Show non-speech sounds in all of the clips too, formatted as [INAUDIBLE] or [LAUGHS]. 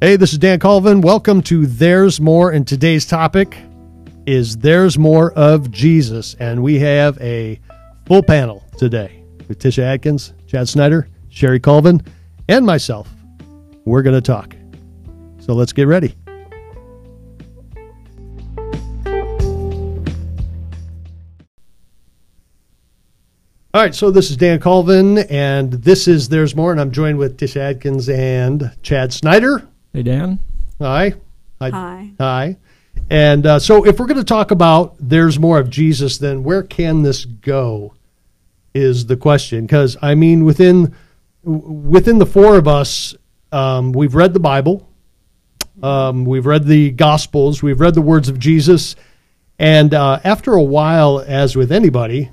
Hey, this is Dan Colvin. Welcome to There's More, and today's topic is There's More of Jesus. And we have a full panel today with Tisha Adkins, Chad Snyder, Sherry Colvin, and myself. We're going to talk. So let's get ready. All right, so this is Dan Colvin, and this is There's More, and I'm joined with Tisha Adkins and Chad Snyder. Hey, Dan. Hi. Hi. Hi. And uh, so, if we're going to talk about there's more of Jesus, then where can this go? Is the question? Because I mean, within within the four of us, um, we've read the Bible, um, we've read the Gospels, we've read the words of Jesus, and uh, after a while, as with anybody,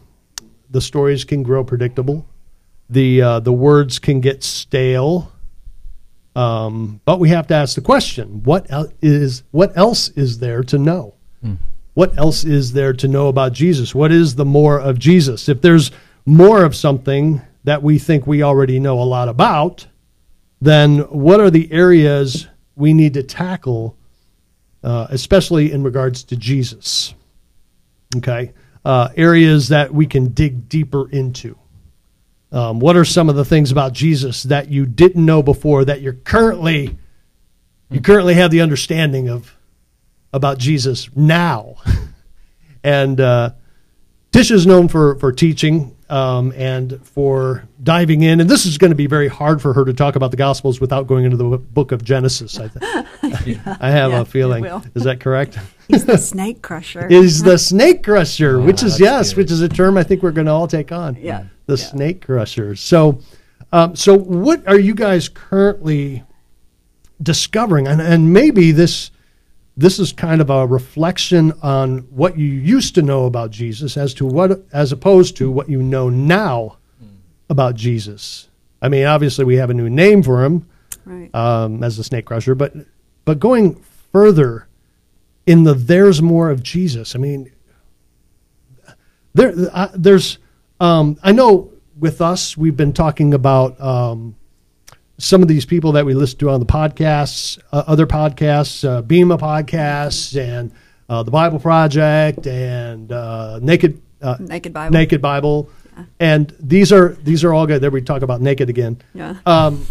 the stories can grow predictable. The uh, the words can get stale. Um, but we have to ask the question: What el- is what else is there to know? What else is there to know about Jesus? What is the more of Jesus? If there's more of something that we think we already know a lot about, then what are the areas we need to tackle, uh, especially in regards to Jesus? Okay, uh, areas that we can dig deeper into. Um, what are some of the things about Jesus that you didn't know before that you're currently you currently have the understanding of about Jesus now? [LAUGHS] and uh, Tish is known for for teaching um, and for diving in, and this is going to be very hard for her to talk about the Gospels without going into the book of Genesis. I, th- [LAUGHS] I have Yeah, a feeling. Is that correct? He's the snake crusher. [LAUGHS] is the snake crusher, which is yes, good. which is a term I think we're going to all take on. Yeah. The Yeah. snake Crushers. So, um, so what are you guys currently discovering? And and maybe this this is kind of a reflection on what you used to know about Jesus, as to what as opposed to what you know now about Jesus. I mean, obviously we have a new name for him right. um, as the snake crusher, but but going further in the there's more of Jesus. I mean, there uh, there's um, I know with us we've been talking about um, some of these people that we listen to on the podcasts, uh, other podcasts, uh, Bema podcasts, and uh, the Bible Project, and uh, Naked uh, Naked Bible. Naked Bible. And these are these are all good. There we talk about naked again. Yeah. Um,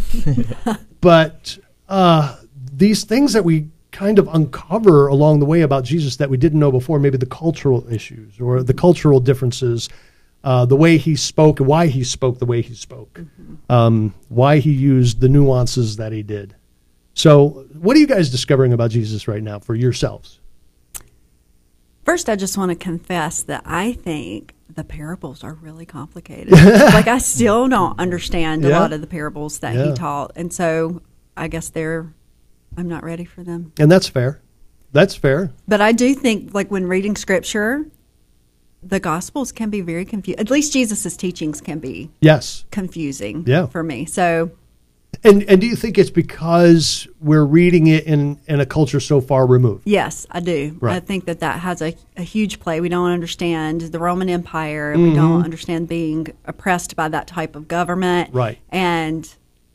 [LAUGHS] but uh, these things that we kind of uncover along the way about Jesus that we didn't know before, maybe the cultural issues or the cultural differences, uh, the way he spoke, why he spoke the way he spoke, um, why he used the nuances that he did. So, what are you guys discovering about Jesus right now for yourselves? First, I just want to confess that I think the parables are really complicated. [LAUGHS] like, I still don't understand a Yeah. lot of the parables that Yeah. he taught. And so I guess they're, I'm not ready for them. And that's fair. That's fair. But I do think, like, when reading scripture, the gospels can be very confusing. At least Jesus' teachings can be Yes. confusing Yeah. for me. So, And and do you think it's because we're reading it in in a culture so far removed? Yes, I do. I think that that has a, a huge play. We don't understand the Roman Empire. Mm-hmm. We don't understand being oppressed by that type of government. Right. And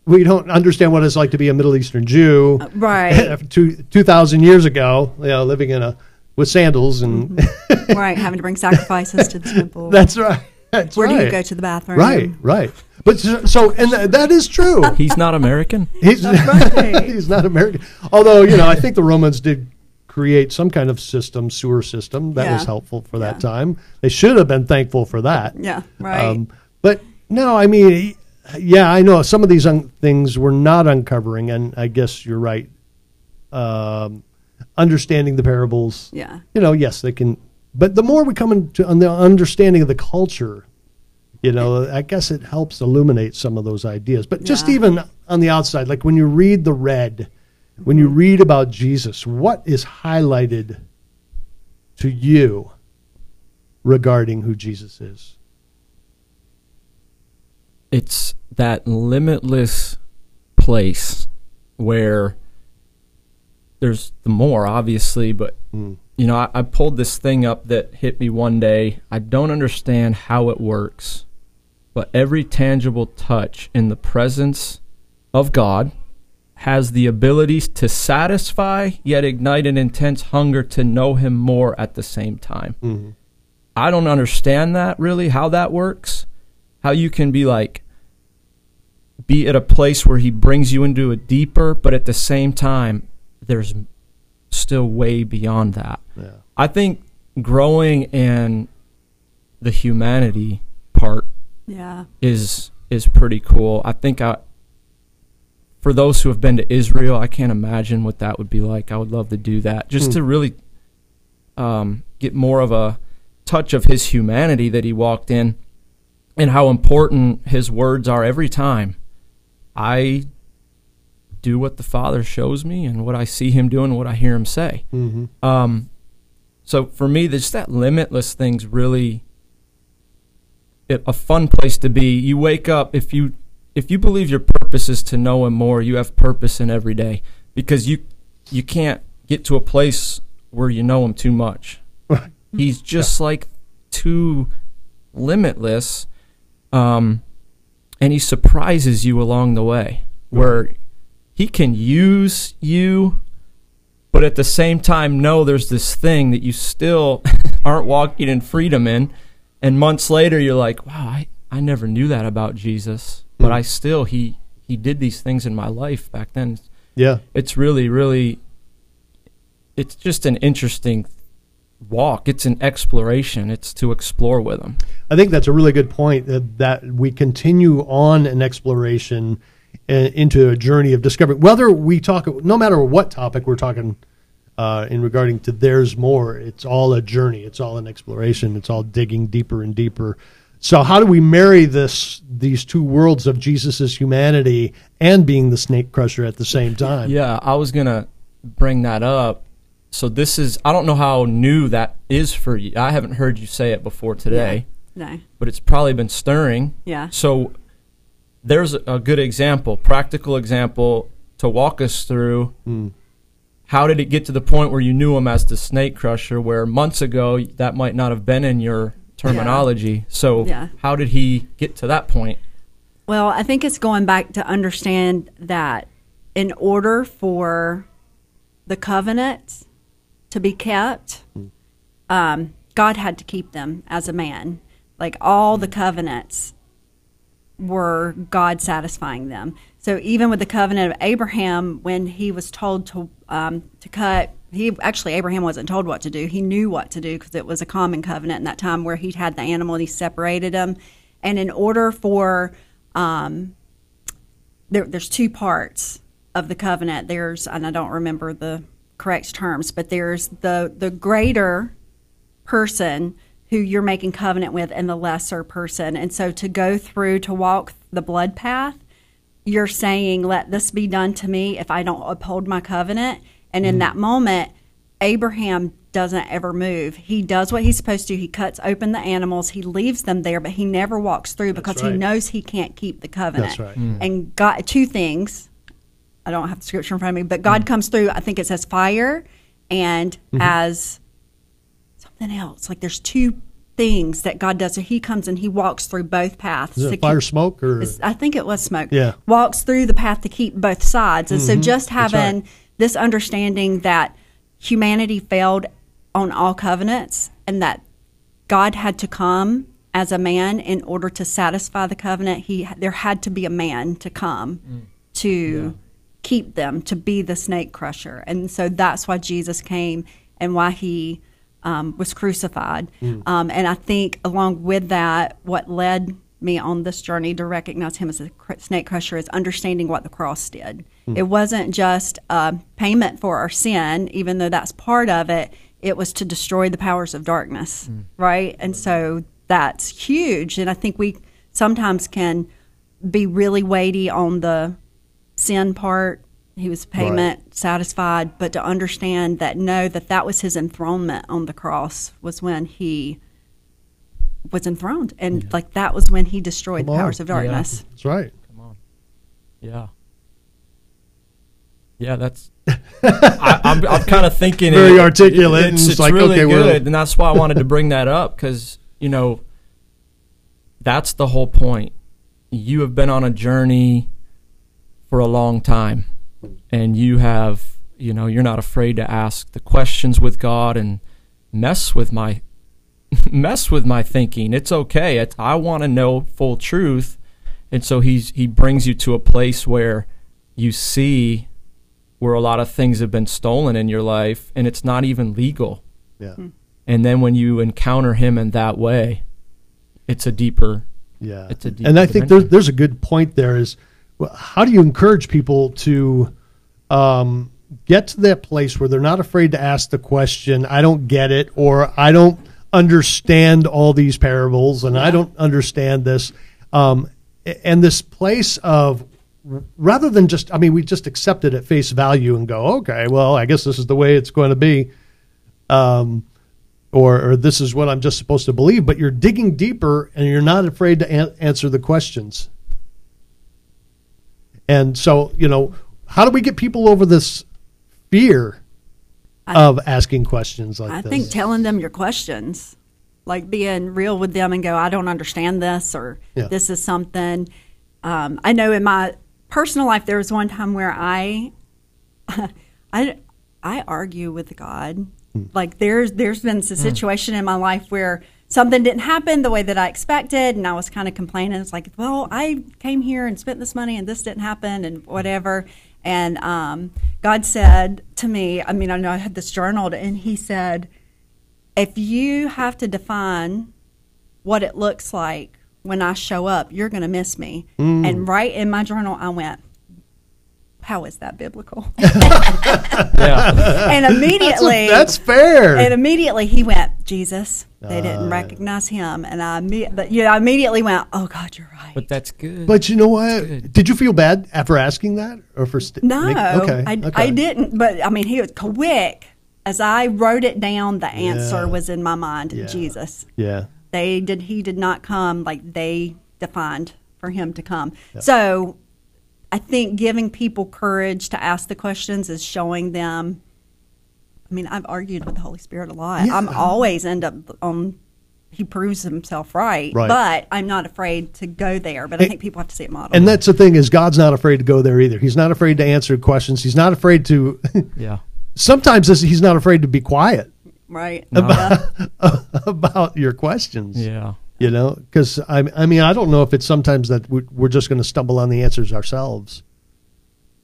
we don't understand what it's like to be a Middle Eastern Jew, right, [LAUGHS] two two thousand years ago, you know, living in a with sandals, and Mm-hmm. [LAUGHS] right, having to bring sacrifices to the [LAUGHS] temple. that's right. That's Where right. do you go to the bathroom? Right, right. But so, so and th- that is true. [LAUGHS] He's not American. He's right. he's not American. Although you know, I think the Romans did create some kind of system, sewer system that was helpful for that Yeah. time. They should have been thankful for that. Yeah, right. Um, but no, I mean, yeah, I know some of these un- things we're not uncovering, and I guess you're right. Um, understanding the parables, yeah, you know, yes, they can. But the more we come into on the understanding of the culture, you know, I guess it helps illuminate some of those ideas. But just Yeah. even on the outside, like when you read the red, when you mm-hmm. read about Jesus, what is highlighted to you regarding who Jesus is? It's that limitless place where there's the more, obviously, but Mm. you know, I, I pulled this thing up that hit me one day. I don't understand how it works, but every tangible touch in the presence of God has the ability to satisfy yet ignite an intense hunger to know him more at the same time. Mhm. I don't understand that really how that works. How you can be like be at a place where he brings you into a deeper, but at the same time there's still way beyond that. Yeah. I think growing in the humanity part Yeah. is is pretty cool. I think I for those who have been to Israel, I can't imagine what that would be like. I would love to do that just Hmm. to really um, get more of a touch of his humanity that he walked in and how important his words are every time. I do what the Father shows me and what I see him doing, what I hear him say. hmm Um, so for me, just that limitless thing's really it, a fun place to be. You wake up if you if you believe your purpose is to know Him more, you have purpose in every day because you you can't get to a place where you know Him too much. [LAUGHS] He's just like too limitless, um, and He surprises you along the way where He can use you but at the same time know there's this thing that you still [LAUGHS] aren't walking in freedom in. And months later you're like wow i, I never knew that about jesus. But Mm. i still he he did these things in my life back then. Yeah. it's really really it's just an interesting walk. It's an exploration. It's to explore with him. I think that's a really good point that, that we continue on an exploration into a journey of discovery. Whether we talk, no matter what topic we're talking uh, in regarding to there's more, it's all a journey. It's all an exploration. It's all digging deeper and deeper. So how do we marry this these two worlds of Jesus' humanity and being the snake crusher at the same time? yeah i was gonna bring that up so this is i don't know how new that is for you i haven't heard you say it before today No. but it's probably been stirring Yeah. So there's a good example, practical example to walk us through. Mm. How did it get to the point where you knew him as the snake crusher, where months ago that might not have been in your terminology? So Yeah. how did he get to that point? Well, I think it's going back to understand that in order for the covenants to be kept, um, God had to keep them as a man. Like all the covenants were God satisfying them. So even with the covenant of Abraham, when he was told to um, to cut, he actually Abraham wasn't told what to do. He knew what to do because it was a common covenant in that time where he'd had the animal and he separated them. And in order for um, there, there's two parts of the covenant. There's and I don't remember the correct terms, but there's the the greater person who you're making covenant with and the lesser person. And so to go through to walk the blood path, you're saying, Let this be done to me if I don't uphold my covenant. And in mm-hmm. that moment, Abraham doesn't ever move. He does what he's supposed to. He cuts open the animals, he leaves them there, but he never walks through because he knows he can't keep the covenant. That's right. Mm. And God, two things. I don't have the scripture in front of me, but God mm. comes through. I think it says fire and mm-hmm. as something else. Like there's two things that God does. So He comes and He walks through both paths. Is it fire keep- smoke or I think it was smoke. Yeah. Walks through the path to keep both sides. And so mm-hmm. just having right. this understanding that humanity failed on all covenants and that God had to come as a man in order to satisfy the covenant. He there had to be a man to come mm. to keep them to be the snake crusher, and so that's why Jesus came and why he um, was crucified. Um, and I think along with that, what led me on this journey to recognize him as a cr- snake crusher is understanding what the cross did. It wasn't just a payment for our sin, even though that's part of it. It was to destroy the powers of darkness, right? And so that's huge. And I think we sometimes can be really weighty on the sin part. He was payment satisfied, but to understand that no, that that was his enthronement on the cross was when he was enthroned, and like that was when he destroyed Come the powers on. of darkness. That's right. Come on. Yeah. Yeah, that's. [LAUGHS] I, I'm, I'm kind of thinking Very it- articulate and It's, it's it's like, really okay, we're- good, and that's why I wanted to bring that up because you know that's the whole point. You have been on a journey for a long time, and you have you know you're not afraid to ask the questions with God and mess with my [LAUGHS] mess with my thinking. It's okay. It's, I want to know full truth, and so he's he brings you to a place where you see where a lot of things have been stolen in your life, and it's not even legal. Yeah. Hmm. And then when you encounter him in that way, it's a deeper. Yeah. It's a deep and I think there's, there's a good point there is well, how do you encourage people to um, get to that place where they're not afraid to ask the question, I don't get it, or I don't understand all these parables, and I don't understand this. Um, and this place of rather than just, I mean, we just accept it at face value and go, okay, well, I guess this is the way it's going to be. Um, or, or this is what I'm just supposed to believe, but you're digging deeper and you're not afraid to an- answer the questions. And so, you know, how do we get people over this fear I- of asking questions like that? I this? think telling them your questions, like being real with them and go, I don't understand this, or Yeah. this is something. Um, I know in my personal life, there was one time where I, [LAUGHS] I, I argue with God. Hmm. Like there's there's been a situation in my life where something didn't happen the way that I expected, and I was kind of complaining. It's like, well, I came here and spent this money, and this didn't happen, and whatever. And um, God said to me, I mean, I know I had this journaled, and He said, if you have to define what it looks like when I show up, you're going to miss me. And right in my journal, I went, how is that biblical? [LAUGHS] Yeah. and immediately, That's fair. and immediately he went, Jesus. They Uh, didn't recognize him, and I, imme- but, you know, I immediately went, oh God, you're right. but that's good. but you know what? Good. Did you feel bad after asking that, or for st- no, make- okay, I, okay. I didn't. But I mean, he was quick. As I wrote it down, the answer Yeah. was in my mind. Yeah. Jesus. Yeah, they did he did not come like they defined for him to come so i think giving people courage to ask the questions is showing them i mean i've argued with the holy spirit a lot Yeah. i'm always end up on he proves himself right, Right. but i'm not afraid to go there but i think people have to see it modeled and that's the thing is God's not afraid to go there either. He's not afraid to answer questions. He's not afraid to. [LAUGHS] yeah. sometimes he's not afraid to be quiet right No. Yeah. [LAUGHS] about your questions. Yeah. you know because I, I mean i don't know if it's sometimes that we- we're just going to stumble on the answers ourselves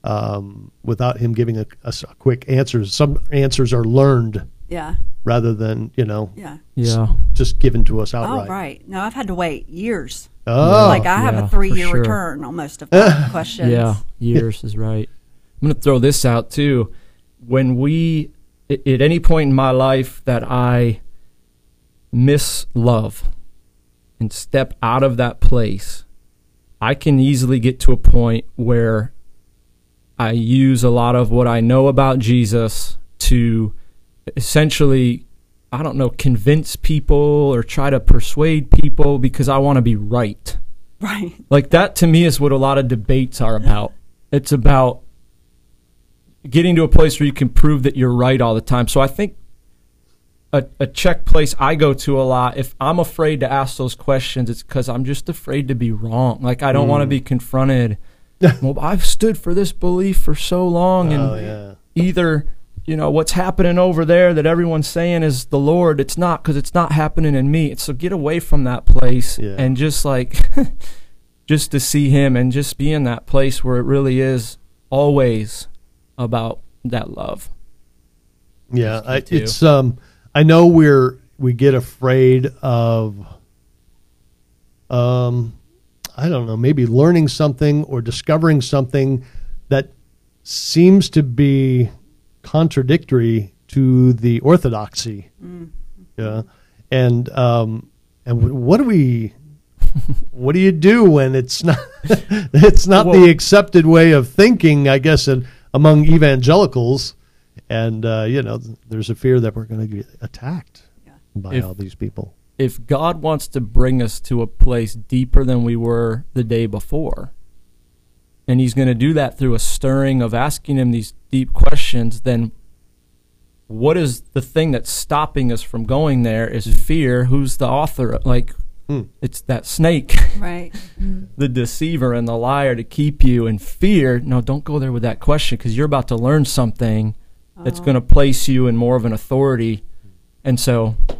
um, without him giving a, us a quick answers some answers are learned yeah rather than you know yeah Yeah. just given to us oh outright right no i've had to wait years oh like i have yeah, a three year sure. return almost of my [LAUGHS] questions Yeah, years is right. I'm going to throw this out too. When we, at at any point in my life that I miss love and step out of that place, I can easily get to a point where I use a lot of what I know about Jesus to essentially, I don't know, convince people or try to persuade people because I want to be right. right Like that to me is what a lot of debates are about. It's about getting to a place where you can prove that you're right all the time. So I think a, a check place I go to a lot, if I'm afraid to ask those questions, it's because I'm just afraid to be wrong. Like I don't want to mm. be confronted. [LAUGHS] well, I've stood for this belief for so long, and oh yeah. either you know what's happening over there that everyone's saying is the lord it's not because it's not happening in me. So get away from that place Yeah. and just like [LAUGHS] just to see him and just be in that place where it really is always about that love. Yeah I, it's um i know we're we get afraid of um i don't know maybe learning something or discovering something that seems to be contradictory to the orthodoxy. Yeah. And um and what do we [LAUGHS] what do you do when it's not [LAUGHS] it's not Well- the accepted way of thinking i guess in, among evangelicals? And uh, you know there's a fear that we're going to get attacked Yeah. by If- all these people if god wants to bring us to a place deeper than we were the day before and he's going to do that through a stirring of asking him these deep questions then what is the thing that's stopping us from going there is fear who's the author like hmm. It's that snake, [LAUGHS] Right. [LAUGHS] the deceiver and the liar to keep you in fear. No, don't go there with that question because you're about to learn something that's oh. going to place you in more of an authority. And so, yeah, just,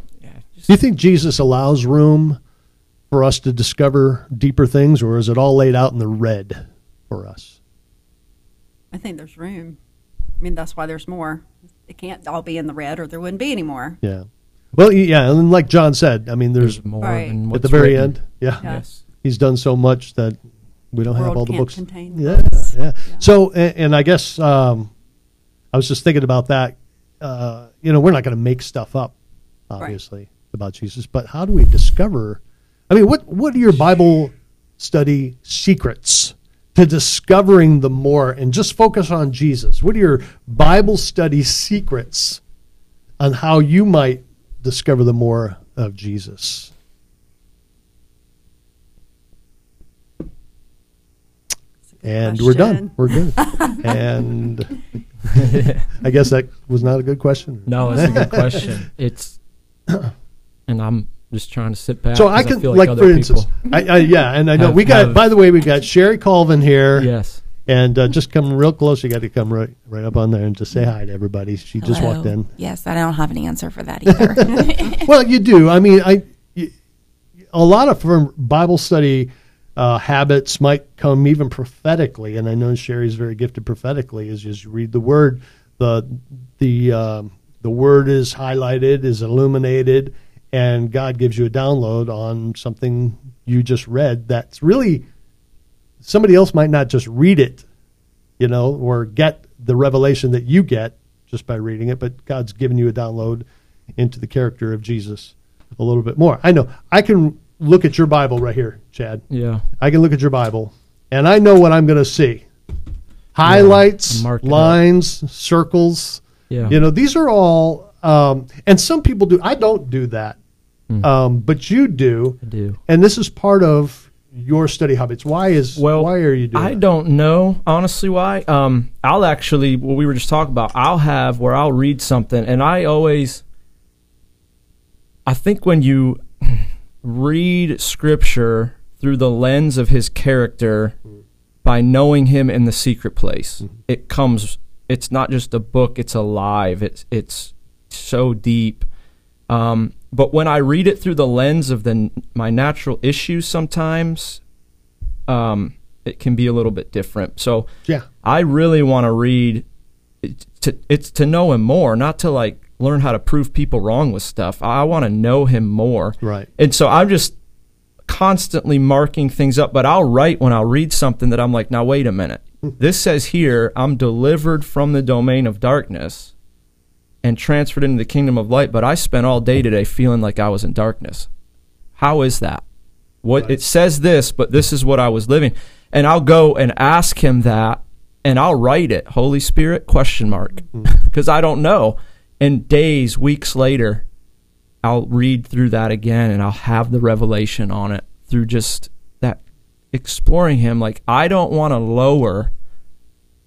Do you think Jesus allows room for us to discover deeper things, or is it all laid out in the red for us? I think there's room. I mean, that's why there's more. It can't all be in the red, or there wouldn't be any more. Yeah. Well, yeah, and like John said, I mean, there's, there's more Right. than at the very written. end. Yeah. Yeah. Yes. he's done so much that we don't have all the books. contain yeah, books. yeah, So, and, and I guess um, I was just thinking about that. Uh, you know, we're not going to make stuff up, obviously, about Jesus, but how do we discover? I mean, what what are your Bible study secrets to discovering the more and just focus on Jesus? What are your Bible study secrets on how you might discover the more of Jesus? That's a And we're done. We're good. and [LAUGHS] I guess that was not a good question. No, it's a good question. It's, [CLEARS THROAT] and I'm just trying to sit back. So I can, feel like, other for instance, I, I, yeah, and I know have- we got. have- by the way, we got Sherry Colvin here, yes. and uh, just come real close. You got to come right, right up on there and just say hi to everybody. She just walked in. Yes, I don't have an answer for that either. [LAUGHS] well, you do. I mean, I y- a lot of from Bible study uh, habits might come even prophetically, and I know Sherry's very gifted prophetically. Is just read the word, the the um, the word is highlighted, is illuminated, and God gives you a download on something you just read. That's really somebody else might not just read it, you know, or get the revelation that you get just by reading it, but God's given you a download into the character of Jesus a little bit more. I know I can look at your Bible right here, Chad. Yeah. I can look at your Bible and I know what I'm going to see. Highlights, up. lines, circles. Yeah. You know, these are all, um, and some people do. I don't do that, um, but you do, I do. and this is part of your study habits. Why is Well, why are you doing? I that? don't know honestly why. Um, I'll actually what we were just talking about. I'll have where I'll read something, and I always, I think when you [CLEARS THROAT] read scripture through the lens of his character, by knowing him in the secret place, it comes. It's not just a book; it's alive. It's it's so deep. Um, but when I read it through the lens of the my natural issues, sometimes um, it can be a little bit different. So Yeah, I really want to read. It's to, it's to know him more, not to like learn how to prove people wrong with stuff. I want to know him more. right. And so I'm just constantly marking things up, but I'll write when I'll read something that I'm like, now wait a minute. This says here, I'm delivered from the domain of darkness and transferred into the kingdom of light, but I spent all day today feeling like I was in darkness. How is that? What Right. it says this, but this is what I was living. And I'll go and ask him that and I'll write it, Holy Spirit question mark. Mm-hmm. [LAUGHS] Because I don't know. And days, weeks later, I'll read through that again and I'll have the revelation on it through just that exploring him. Like, I don't want to lower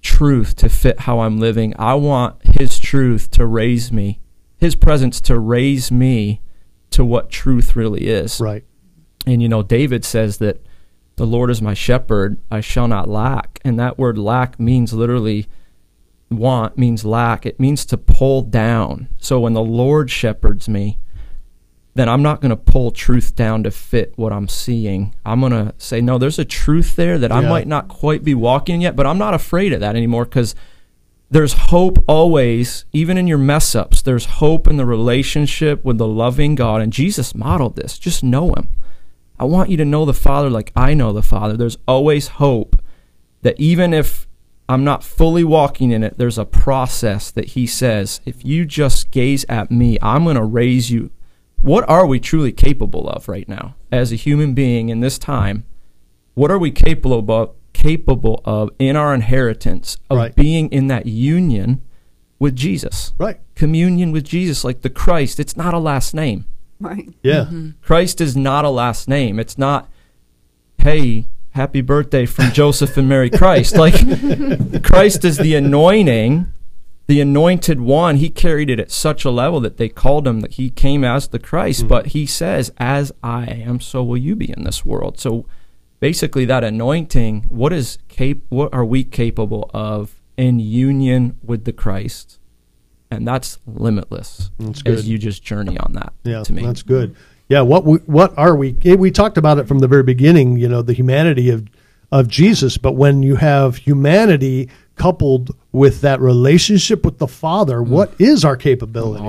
truth to fit how I'm living. I want his truth to raise me, his presence to raise me to what truth really is. Right. And you know, David says that the Lord is my shepherd, I shall not lack. And that word lack means literally want means lack. It means to pull down. So when the Lord shepherds me, then I'm not going to pull truth down to fit what I'm seeing. I'm going to say, no, there's a truth there that I might not quite be walking yet, but I'm not afraid of that anymore because there's hope always, even in your mess ups. There's hope in the relationship with the loving God. And Jesus modeled this. Just know Him. I want you to know the Father like I know the Father. There's always hope that even if I'm not fully walking in it, there's a process that He says, if you just gaze at me, I'm going to raise you. What are we truly capable of right now as a human being in this time? What are we capable of? Capable of in our inheritance of Right. being in that union with Jesus, Right. communion with Jesus, like the Christ. It's not a last name. Right. Yeah. Christ is not a last name. It's not, hey, happy birthday from Joseph and Mary Christ. [LAUGHS] Like, Christ is the anointing the anointed one, he carried it at such a level that they called him that he came as the Christ. Mm. But he says, As I am, so will you be in this world. So basically that anointing, what is cap- what are we capable of in union with the Christ? And that's limitless That's good. as you just journey on that Yeah, to me. that's good. Yeah, what we, what are we? We talked about it from the very beginning. You know, the humanity of of Jesus. But when you have humanity coupled with that relationship with the Father, what is our capability?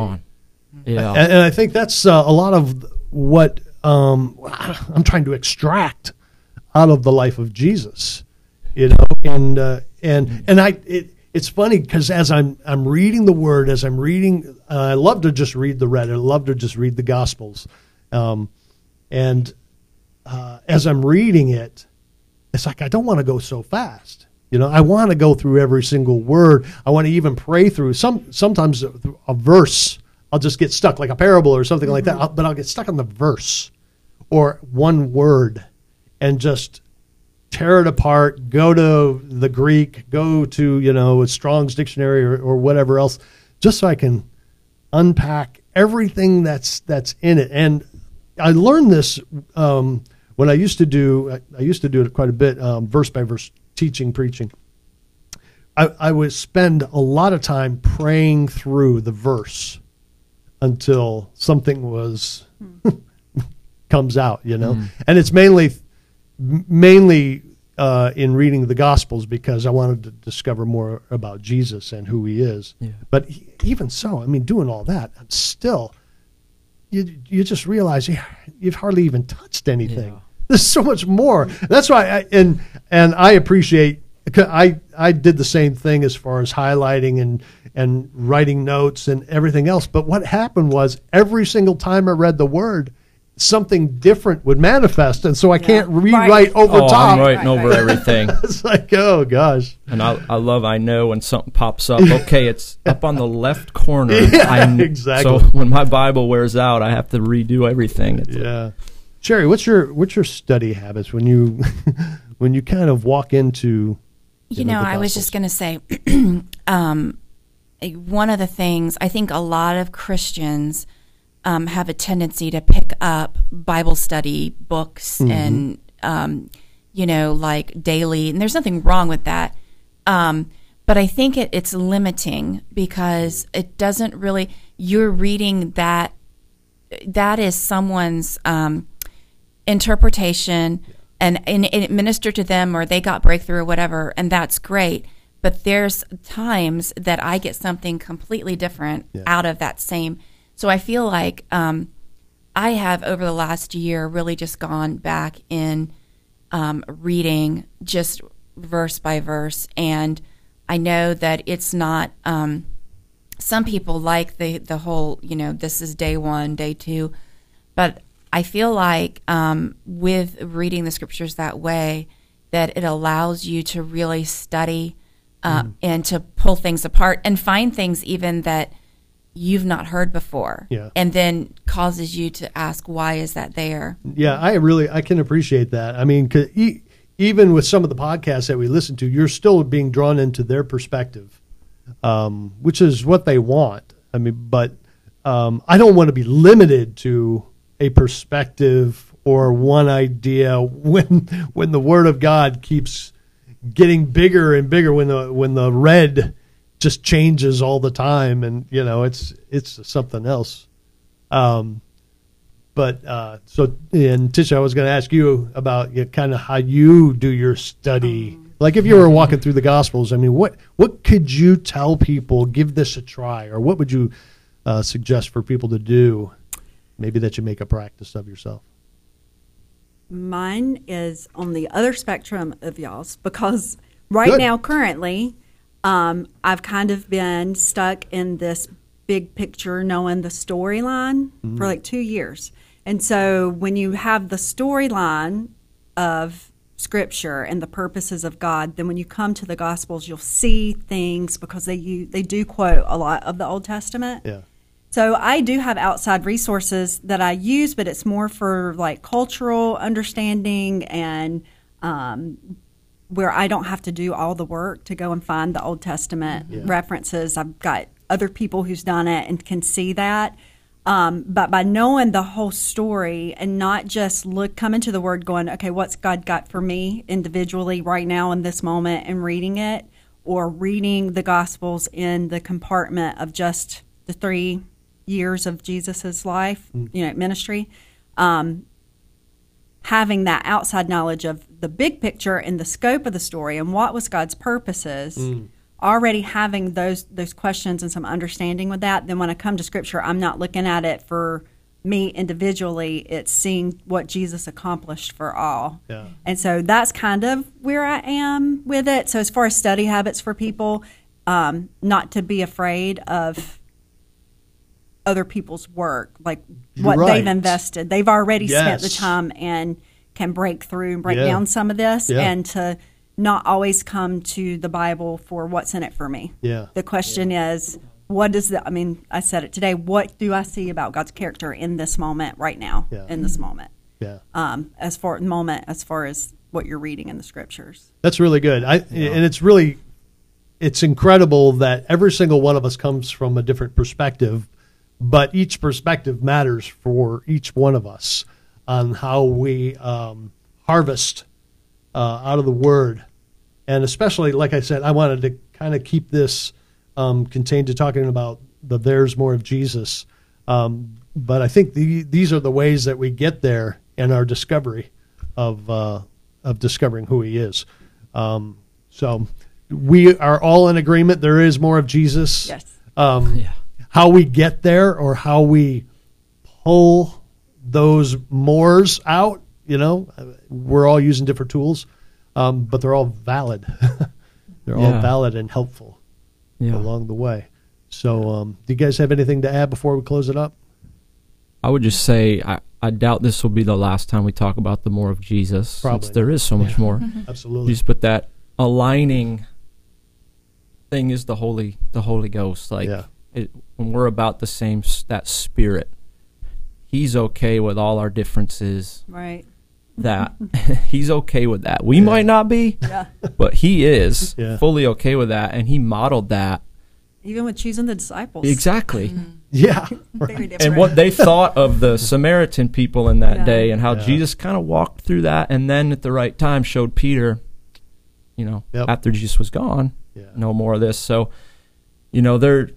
Yeah. And, and I think that's uh, a lot of what um, [SIGHS] I'm trying to extract out of the life of Jesus. You know, and uh, and and I it, it's funny because as I'm I'm reading the Word, as I'm reading, uh, I love to just read the Reddit. I love to just read the Gospels, um, and uh, as I'm reading it, it's like I don't want to go so fast. You know, I want to go through every single word. I want to even pray through some. Sometimes a, a verse, I'll just get stuck, like a parable or something like that. I'll- But I'll get stuck on the verse or one word, and just tear it apart. Go to the Greek. Go to you know a Strong's dictionary or, or whatever else, just so I can unpack everything that's that's in it. And I learned this um, when I used to do. I, I used to do it quite a bit, um, verse by verse teaching, preaching. I, I would spend a lot of time praying through the verse until something was [LAUGHS] comes out, you know. And it's mainly mainly uh, in reading the Gospels because I wanted to discover more about Jesus and who He is. Yeah. But he- even so, I mean, doing all that, I'm still you you just realize you, you've hardly even touched anything. Yeah. There's so much more. That's why, I, and and I appreciate. I I did the same thing as far as highlighting and and writing notes and everything else. But what happened was every single time I read the word, something different would manifest, and so I can't rewrite Right. over oh, top. I'm writing Right, over right. everything. [LAUGHS] It's like, oh gosh, And I, I love, I know when something pops up, [LAUGHS] okay, it's up on the left corner. [LAUGHS] Yeah, I kn- exactly. So when my Bible wears out, I have to redo everything. It's yeah. Sherry, what's your what's your study habits when you when you kind of walk into You know, know, I was just going to say, [CLEARS THROAT] um, one of the things I think a lot of Christians um, have a tendency to pick up Bible study books and, um, you know, like daily, and there's nothing wrong with that. Um, but I think it, it's limiting because it doesn't really, you're reading that, that is someone's, um, interpretation and, and it ministered to them or they got breakthrough or whatever and that's great. But there's times that i get something completely different out of that same so i feel like um, i have over the last year really just gone back in um, reading just verse by verse. And i know that it's not um, some people like the the whole you know this is day one day two. But i feel like um, with reading the scriptures that way that it allows you to really study uh, and to pull things apart and find things even that you've not heard before Yeah. and then causes you to ask why is that there Yeah, I really I can appreciate that. I mean, e- even with some of the podcasts that we listen to, you're still being drawn into their perspective, um, which is what they want. I mean, but um, I don't want to be limited to a perspective or one idea [LAUGHS] when when the Word of God keeps getting bigger and bigger. When the when the red just changes all the time, and you know it's it's something else. Um, but uh, so, and Tisha, I was going to ask you about you know, kind of how you do your study. like if you were walking through the Gospels, I mean, what what could you tell people? Give this a try, or what would you uh, suggest for people to do? Maybe that you make a practice of yourself. Mine is on the other spectrum of y'all's because right Good. now, currently, um, I've kind of been stuck in this big picture, knowing the storyline for like two years. And so when you have the storyline of scripture and the purposes of God, then when you come to the gospels, you'll see things because they you, they do quote a lot of the Old Testament. Yeah. So I do have outside resources that I use, but it's more for like cultural understanding and um, where I don't have to do all the work to go and find the Old Testament references. I've got other people who's done it and can see that. Um, but by knowing the whole story and not just look coming to the word going, okay, what's God got for me individually right now in this moment and reading it, or reading the Gospels in the compartment of just the three years of Jesus's life, you know, ministry. Um, having that outside knowledge of the big picture and the scope of the story and what was God's purposes, already having those those questions and some understanding with that, then when I come to scripture, I'm not looking at it for me individually, it's seeing what Jesus accomplished for all. Yeah. And so that's kind of where I am with it. So as far as study habits for people, um, not to be afraid of other people's work, like You're what right. they've invested. They've already spent the time and can break through and break Yeah. down some of this Yeah. and to not always come to the Bible for what's in it for me. Yeah. The question is, what does the, I mean, I said it today, what do I see about God's character in this moment right now, Yeah. in this moment? Yeah. Um, as far moment, as far as what you're reading in the scriptures. That's really good. I and it's really it's incredible that every single one of us comes from a different perspective, but each perspective matters for each one of us on how we um, harvest uh, out of the Word, and especially, like I said, I wanted to kind of keep this um, contained to talking about the "There's More of Jesus," um, but I think the, these are the ways that we get there in our discovery of uh, of discovering who He is. Um, so we are all in agreement. There is more of Jesus. Yes. Um, Yeah. How we get there, or how we pull those mores out, you know, we're all using different tools, um, but they're all valid. [LAUGHS] they're all valid and helpful Yeah. along the way. So, um, do you guys have anything to add before we close it up? I would just say I, I doubt this will be the last time we talk about the more of Jesus. Probably Since there not. is so much more. [LAUGHS] Absolutely. just put that aligning thing is the holy the Holy Ghost. Like Yeah. It, when we're about the same that spirit, He's okay with all our differences. Right. That [LAUGHS] [LAUGHS] He's okay with that. We Yeah. might not be, Yeah. but He is Yeah. fully okay with that, and He modeled that Even with choosing the disciples. exactly. Mm-hmm. [LAUGHS] yeah. Very different. and what they thought of the Samaritan people in that Yeah. day, and how Yeah. Jesus kind of walked through that, and then at the right time showed Peter, you know, Yep. after Jesus was gone, Yeah. no more of this. So, you know, there,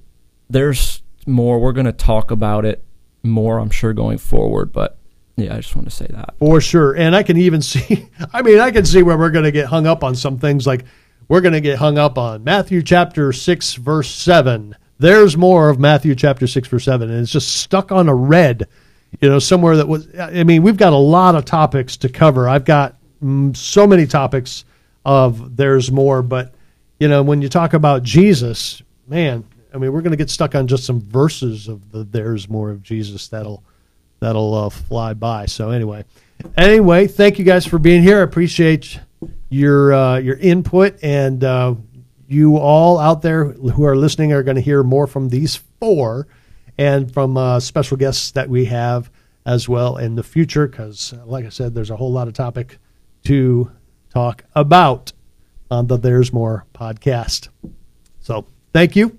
there's more. We're going to talk about it more, I'm sure, going forward. But yeah, I just want to say that. For sure. And I can even [LAUGHS] see, I mean, I can see where we're going to get hung up on some things. Like we're going to get hung up on Matthew chapter 6, verse 7. There's more of Matthew chapter 6, verse 7. And it's just stuck on a red, you know, somewhere that was, I mean, we've got a lot of topics to cover. I've got mm, so many topics of there's more. But, you know, when you talk about Jesus, man, I mean, we're going to get stuck on just some verses of the there's more of Jesus that'll that'll uh, fly by. So anyway, anyway, thank you guys for being here. I appreciate your uh, your input, and uh, you all out there who are listening are going to hear more from these four, and from uh, special guests that we have as well in the future. Because, like I said, there's a whole lot of topic to talk about on the There's More podcast. So thank you,